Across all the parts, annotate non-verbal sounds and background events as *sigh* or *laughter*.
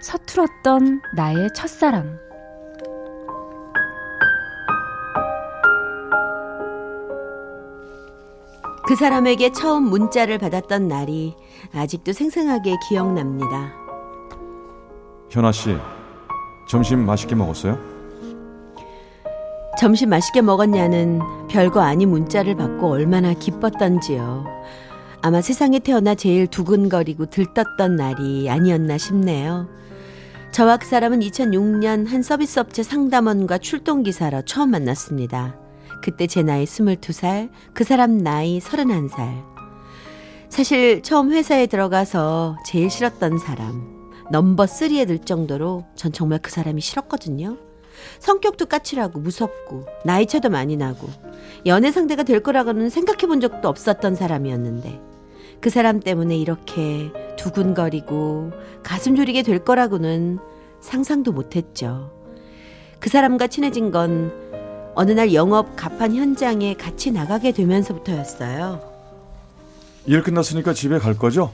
서툴었던 나의 첫사랑 그 사람에게 처음 문자를 받았던 날이 아직도 생생하게 기억납니다. 현아 씨 점심 맛있게 먹었어요? 점심 맛있게 먹었냐는 별거 아닌 문자를 받고 얼마나 기뻤던지요. 아마 세상에 태어나 제일 두근거리고 들떴던 날이 아니었나 싶네요. 그 사람은 2006년 한 서비스 업체 상담원과 출동 기사로 처음 만났습니다. 그때 제 나이 22살, 그 사람 나이 31살. 사실 처음 회사에 들어가서 제일 싫었던 사람. 넘버 3에 들 정도로 전 정말 그 사람이 싫었거든요. 성격도 까칠하고 무섭고 나이 차도 많이 나고 연애 상대가 될 거라고는 생각해 본 적도 없었던 사람이었는데 그 사람 때문에 이렇게 두근거리고 가슴 졸이게 될 거라고는 상상도 못했죠. 그 사람과 친해진 건 어느 날 영업 가판 현장에 같이 나가게 되면서부터였어요. 일 끝났으니까 집에 갈 거죠?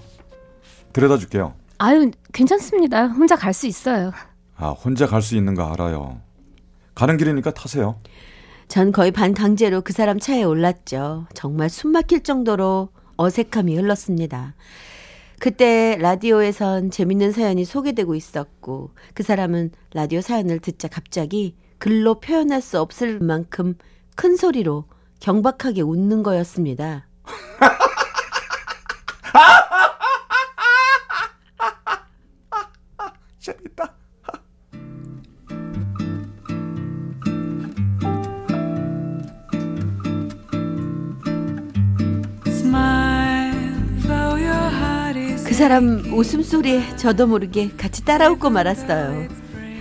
데려다 줄게요. 아유 괜찮습니다 혼자 갈 수 있어요 아 혼자 갈 수 있는 거 알아요. 가는 길이니까 타세요. 전 거의 반강제로 그 사람 차에 올랐죠. 정말 숨 막힐 정도로 어색함이 흘렀습니다. 그때 라디오에선 재밌는 사연이 소개되고 있었고 그 사람은 라디오 사연을 듣자 갑자기 글로 표현할 수 없을 만큼 큰 소리로 경박하게 웃는 거였습니다. *laughs* 사람 웃음소리에 저도 모르게 같이 따라 웃고 말았어요.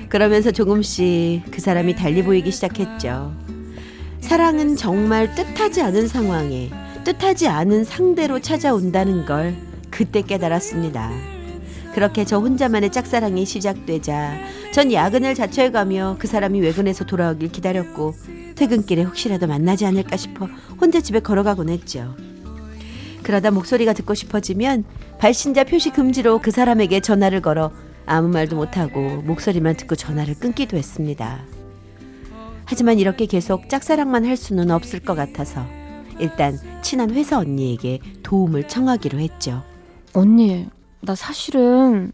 그러면서 조금씩 그 사람이 달리 보이기 시작했죠. 사랑은 정말 뜻하지 않은 상황에 뜻하지 않은 상대로 찾아온다는 걸 그때 깨달았습니다. 그렇게 저 혼자만의 짝사랑이 시작되자 전 야근을 자처해가며 그 사람이 외근에서 돌아오길 기다렸고 퇴근길에 혹시라도 만나지 않을까 싶어 혼자 집에 걸어가곤 했죠. 그러다 목소리가 듣고 싶어지면 발신자 표시 금지로 그 사람에게 전화를 걸어 아무 말도 못하고 목소리만 듣고 전화를 끊기도 했습니다. 하지만 이렇게 계속 짝사랑만 할 수는 없을 것 같아서 일단 친한 회사 언니에게 도움을 청하기로 했죠. 언니 나 사실은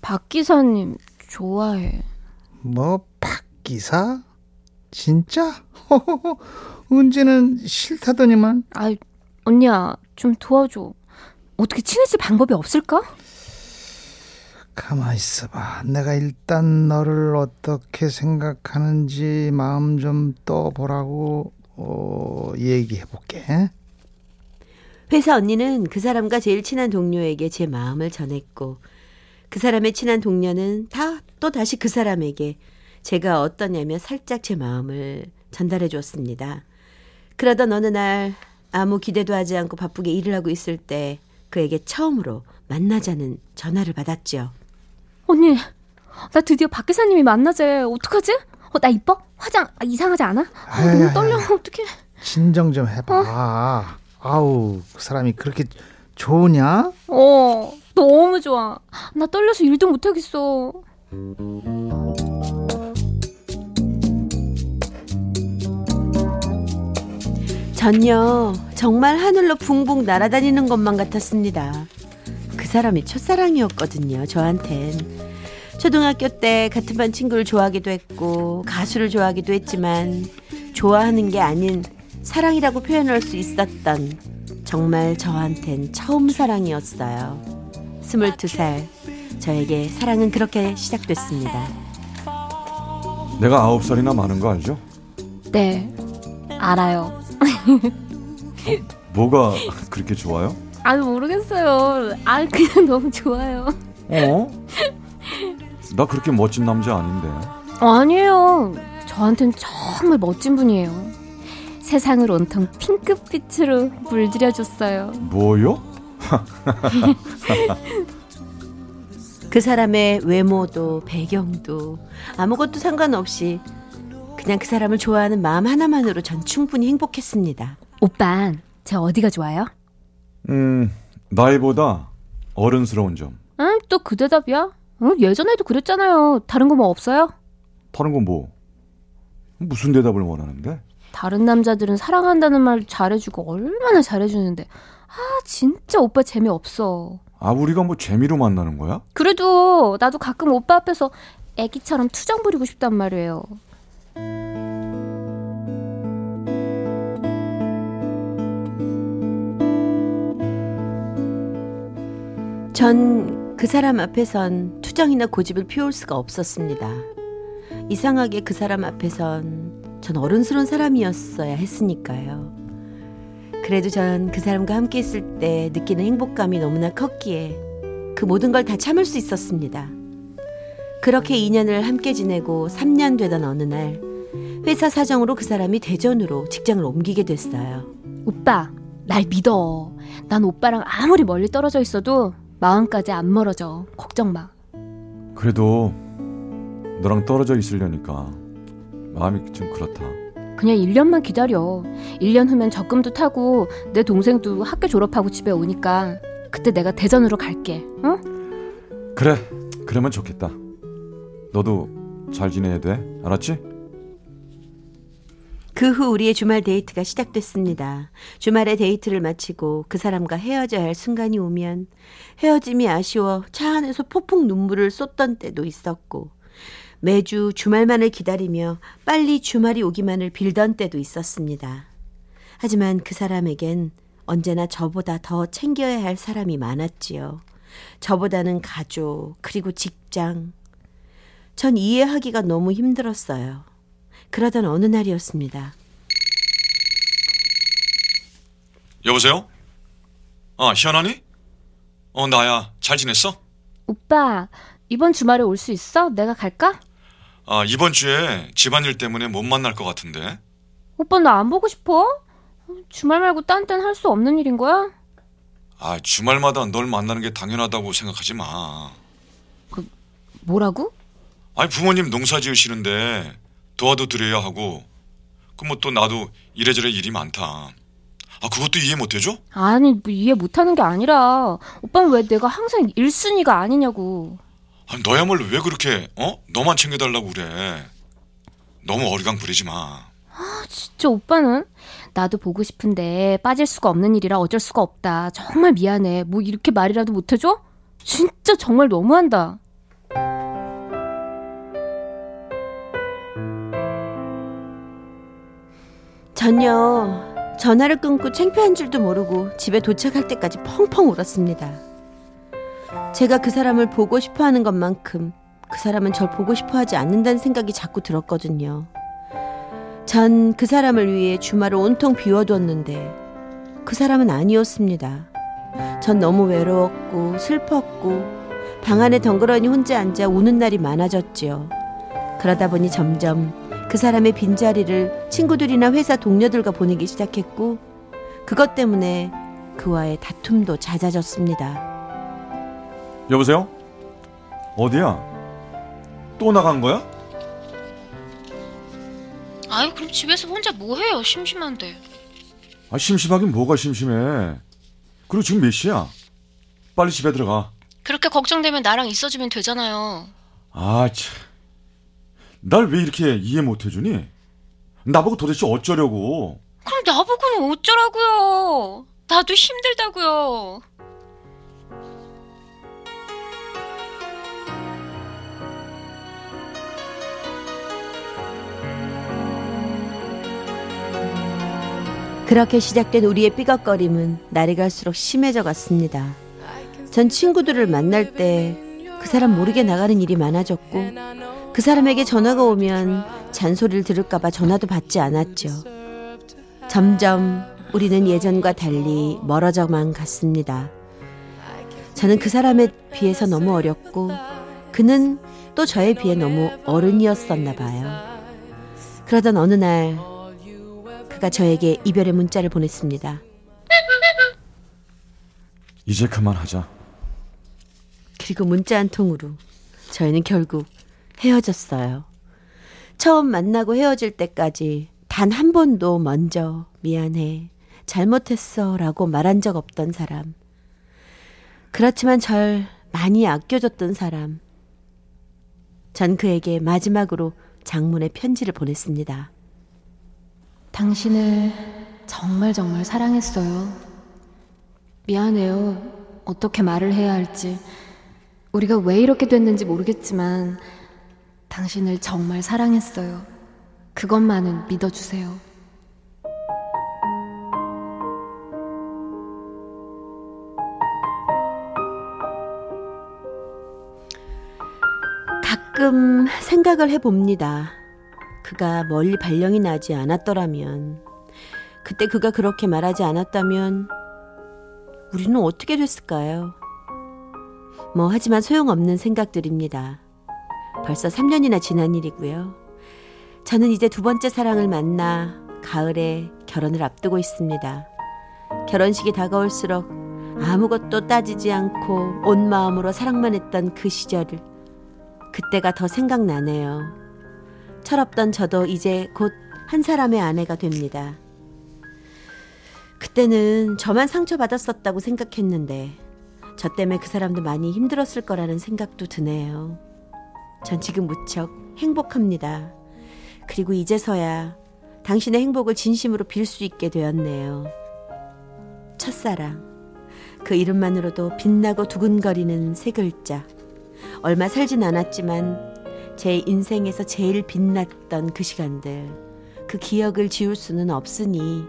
박 기사님 좋아해 뭐 박 기사? 진짜? *laughs* 은지는 싫다더니만 아 언니야 좀 도와줘 어떻게 친해질 방법이 없을까? 가만 있어봐. 내가 일단 너를 어떻게 생각하는지 마음 좀 떠보라고 어, 얘기해볼게. 회사 언니는 그 사람과 제일 친한 동료에게 제 마음을 전했고 그 사람의 친한 동료는 다 또 다시 그 사람에게 제가 어떠냐며 살짝 제 마음을 전달해 줬습니다. 그러던 어느 날 아무 기대도 하지 않고 바쁘게 일을 하고 있을 때 그에게 처음으로 만나자는 전화를 받았죠. 언니 나 드디어 박 기사님이 만나재 어떡하지? 어, 나 이뻐? 화장 아, 이상하지 않아? 아, 너무 아이, 떨려 어떡해 진정 좀 해봐. 아우 그 사람이 그렇게 좋으냐? 어 너무 좋아 나 떨려서 일도 못하겠어 전요 정말 하늘로 붕붕 날아다니는 것만 같았습니다. 그 사람이 첫사랑이었거든요. 저한텐 초등학교 때 같은 반 친구를 좋아하기도 했고 가수를 좋아하기도 했지만 좋아하는 게 아닌 사랑이라고 표현할 수 있었던 정말 저한텐 처음 사랑이었어요. 22살 저에게 사랑은 그렇게 시작됐습니다. 내가 아홉 살이나 많은 거 알죠? 네 알아요 뭐가 그렇게 좋아요? 아 모르겠어요 아 그냥 *laughs* 너무 좋아요 어? 나 그렇게 멋진 남자 아닌데. 아니에요. 저한텐 정말 멋진 분이에요. 세상을 온통 핑크빛으로 물들여줬어요. 뭐요? 그 사람의 외모도 배경도 아무것도 상관없이 그냥 그 사람을 좋아하는 마음 하나만으로 전 충분히 행복했습니다. 오빤, 제 어디가 좋아요? 음, 나이보다 어른스러운 점. 응, 또 그 대답이야? 응, 예전에도 그랬잖아요. 다른 거 뭐 없어요? 다른 건 뭐? 무슨 대답을 원하는데? 다른 남자들은 사랑한다는 말 잘해주고 얼마나 잘해주는데 아 진짜 오빠 재미없어 아, 우리가 뭐 재미로 만나는 거야? 그래도 나도 가끔 오빠 앞에서 애기처럼 투정 부리고 싶단 말이에요 전 그 사람 앞에선 투정이나 고집을 피울 수가 없었습니다. 이상하게 그 사람 앞에선 전 어른스러운 사람이었어야 했으니까요. 그래도 전 그 사람과 함께 있을 때 느끼는 행복감이 너무나 컸기에 그 모든 걸 다 참을 수 있었습니다. 그렇게 2년을 함께 지내고 3년 되던 어느 날 회사 사정으로 그 사람이 대전으로 직장을 옮기게 됐어요. 오빠 날 믿어 난 오빠랑 아무리 멀리 떨어져 있어도 마음까지 안 멀어져 걱정 마 그래도 너랑 떨어져 있으려니까 마음이 좀 그렇다. 그냥 1년만 기다려 1년 후면 적금도 타고 내 동생도 학교 졸업하고 집에 오니까 그때 내가 대전으로 갈게 어? 그래, 그러면 좋겠다. 너도 잘 지내야 돼. 알았지? 그 후 우리의 주말 데이트가 시작됐습니다. 주말에 데이트를 마치고 그 사람과 헤어져야 할 순간이 오면 헤어짐이 아쉬워 차 안에서 폭풍 눈물을 쏟던 때도 있었고 매주 주말만을 기다리며 빨리 주말이 오기만을 빌던 때도 있었습니다. 하지만 그 사람에겐 언제나 저보다 더 챙겨야 할 사람이 많았지요. 저보다는 가족, 그리고 직장. 전 이해하기가 너무 힘들었어요. 그러던 어느 날이었습니다. 여보세요? 아, 희연하니? 어, 나야. 잘 지냈어? 오빠 이번 주말에 올 수 있어? 내가 갈까? 아, 이번 주에 집안일 때문에 못 만날 것 같은데. 오빠 나 안 보고 싶어? 주말 말고 딴 땐 할 수 없는 일인 거야? 아, 주말마다 널 만나는 게 당연하다고 생각하지 마. 뭐라고? 아니, 부모님 농사 지으시는데 도와도 드려야 하고, 그뭐또 나도 이래저래 일이 많다. 아, 그것도 이해 못 해줘? 아니 뭐 이해 못하는 게 아니라 오빠는 왜 내가 항상 1순위가 아니냐고 아, 너야말로 왜 그렇게, 어? 너만 챙겨달라고 그래. 너무 어리광 부리지 마. 진짜 오빠는 나도 보고 싶은데 빠질 수가 없는 일이라 어쩔 수가 없다 정말 미안해 뭐 이렇게 말이라도 못해줘? 진짜 정말 너무한다 전요 전화를 끊고 창피한 줄도 모르고 집에 도착할 때까지 펑펑 울었습니다. 제가 그 사람을 보고 싶어 하는 것만큼 그 사람은 절 보고 싶어 하지 않는다는 생각이 자꾸 들었거든요. 전 그 사람을 위해 주말을 온통 비워두었는데 그 사람은 아니었습니다. 전 너무 외로웠고 슬펐고 방 안에 덩그러니 혼자 앉아 우는 날이 많아졌지요. 그러다 보니 점점 그 사람의 빈자리를 친구들이나 회사 동료들과 보내기 시작했고 그것 때문에 그와의 다툼도 잦아졌습니다. 여보세요? 어디야? 또 나간 거야? 아유 그럼 집에서 혼자 뭐 해요 심심한데 아, 심심하긴 뭐가 심심해. 그리고 지금 몇 시야? 빨리 집에 들어가. 그렇게 걱정되면 나랑 있어주면 되잖아요 아, 참. 날 왜 이렇게 이해 못 해주니? 나보고 도대체 어쩌려고? 그럼 나보고는 어쩌라고요 나도 힘들다고요 그렇게 시작된 우리의 삐걱거림은 날이 갈수록 심해져 갔습니다. 전 친구들을 만날 때 그 사람 모르게 나가는 일이 많아졌고 그 사람에게 전화가 오면 잔소리를 들을까봐 전화도 받지 않았죠. 점점 우리는 예전과 달리 멀어져만 갔습니다. 저는 그 사람에 비해서 너무 어렸고 그는 또 저에 비해 너무 어른이었었나 봐요. 그러던 어느 날 그가 저에게 이별의 문자를 보냈습니다. 이제 그만하자. 그리고 문자 한 통으로 저희는 결국 헤어졌어요. 처음 만나고 헤어질 때까지 단 한 번도 먼저 미안해, 잘못했어 라고 말한 적 없던 사람. 그렇지만 절 많이 아껴줬던 사람. 전 그에게 마지막으로 장문의 편지를 보냈습니다. 당신을 정말 정말 사랑했어요. 미안해요. 어떻게 말을 해야 할지. 우리가 왜 이렇게 됐는지 모르겠지만, 당신을 정말 사랑했어요. 그것만은 믿어주세요. 가끔 생각을 해봅니다. 그가 멀리 발령이 나지 않았더라면, 그때 그가 그렇게 말하지 않았다면, 우리는 어떻게 됐을까요? 뭐, 하지만 소용없는 생각들입니다. 벌써 3년이나 지난 일이고요. 저는 이제 두 번째 사랑을 만나 가을에 결혼을 앞두고 있습니다. 결혼식이 다가올수록 아무것도 따지지 않고 온 마음으로 사랑만 했던 그 시절을 그때가 더 생각나네요. 철없던 저도 이제 곧 한 사람의 아내가 됩니다. 그때는 저만 상처받았었다고 생각했는데 저 때문에 그 사람도 많이 힘들었을 거라는 생각도 드네요. 전 지금 무척 행복합니다. 그리고 이제서야 당신의 행복을 진심으로 빌 수 있게 되었네요. 첫사랑. 그 이름만으로도 빛나고 두근거리는 세 글자. 얼마 살진 않았지만 제 인생에서 제일 빛났던 그 시간들. 그 기억을 지울 수는 없으니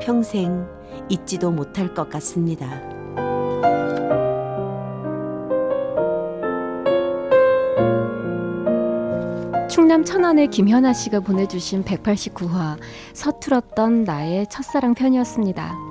평생 잊지도 못할 것 같습니다. 충남 천안의 김현아 씨가 보내주신 189화 서툴었던 나의 첫사랑 편이었습니다.